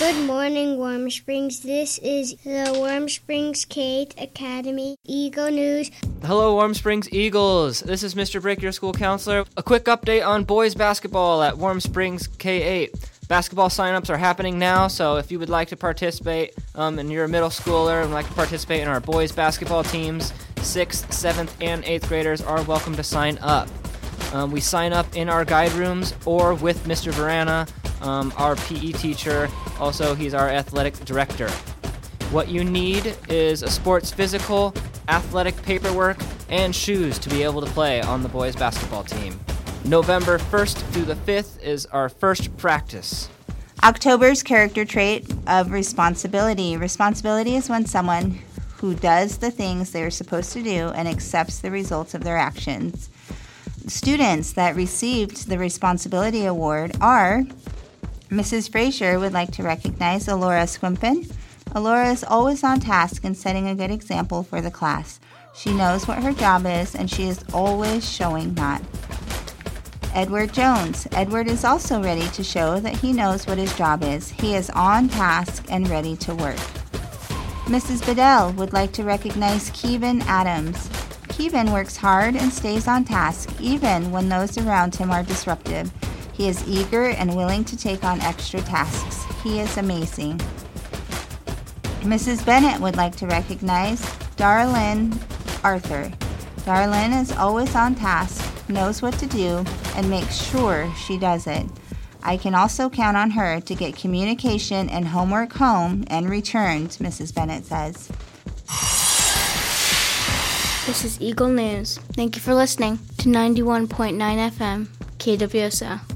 Good morning, Warm Springs. This is the Warm Springs K-8 Academy Eagle News. Hello, Warm Springs Eagles. This is Mr. Brick, your school counselor. A quick update on boys basketball at Warm Springs K8. Basketball signups are happening now, so if you would like to participate um, and you're a middle schooler and like to participate in our boys basketball teams, 6th, 7th, and 8th graders are welcome to sign up. Um, we sign up in our guide rooms or with Mr. Verana, um, our PE teacher. Also, he's our athletic director. What you need is a sports physical, athletic paperwork, and shoes to be able to play on the boys basketball team. November 1st through the 5th is our first practice. October's character trait of responsibility. Responsibility is when someone who does the things they're supposed to do and accepts the results of their actions. Students that received the Responsibility Award are Mrs. Frazier would like to recognize Alora Squimpin. Alora is always on task and setting a good example for the class. She knows what her job is and she is always showing that. Edward Jones. Edward is also ready to show that he knows what his job is. He is on task and ready to work. Mrs. Bedell would like to recognize Kevin Adams. Kevin works hard and stays on task even when those around him are disruptive. He is eager and willing to take on extra tasks. He is amazing. Mrs. Bennett would like to recognize Darlene Arthur. Darlene is always on task, knows what to do, and makes sure she does it. I can also count on her to get communication and homework home and returned, Mrs. Bennett says. This is Eagle News. Thank you for listening to 91.9 FM, KWSO.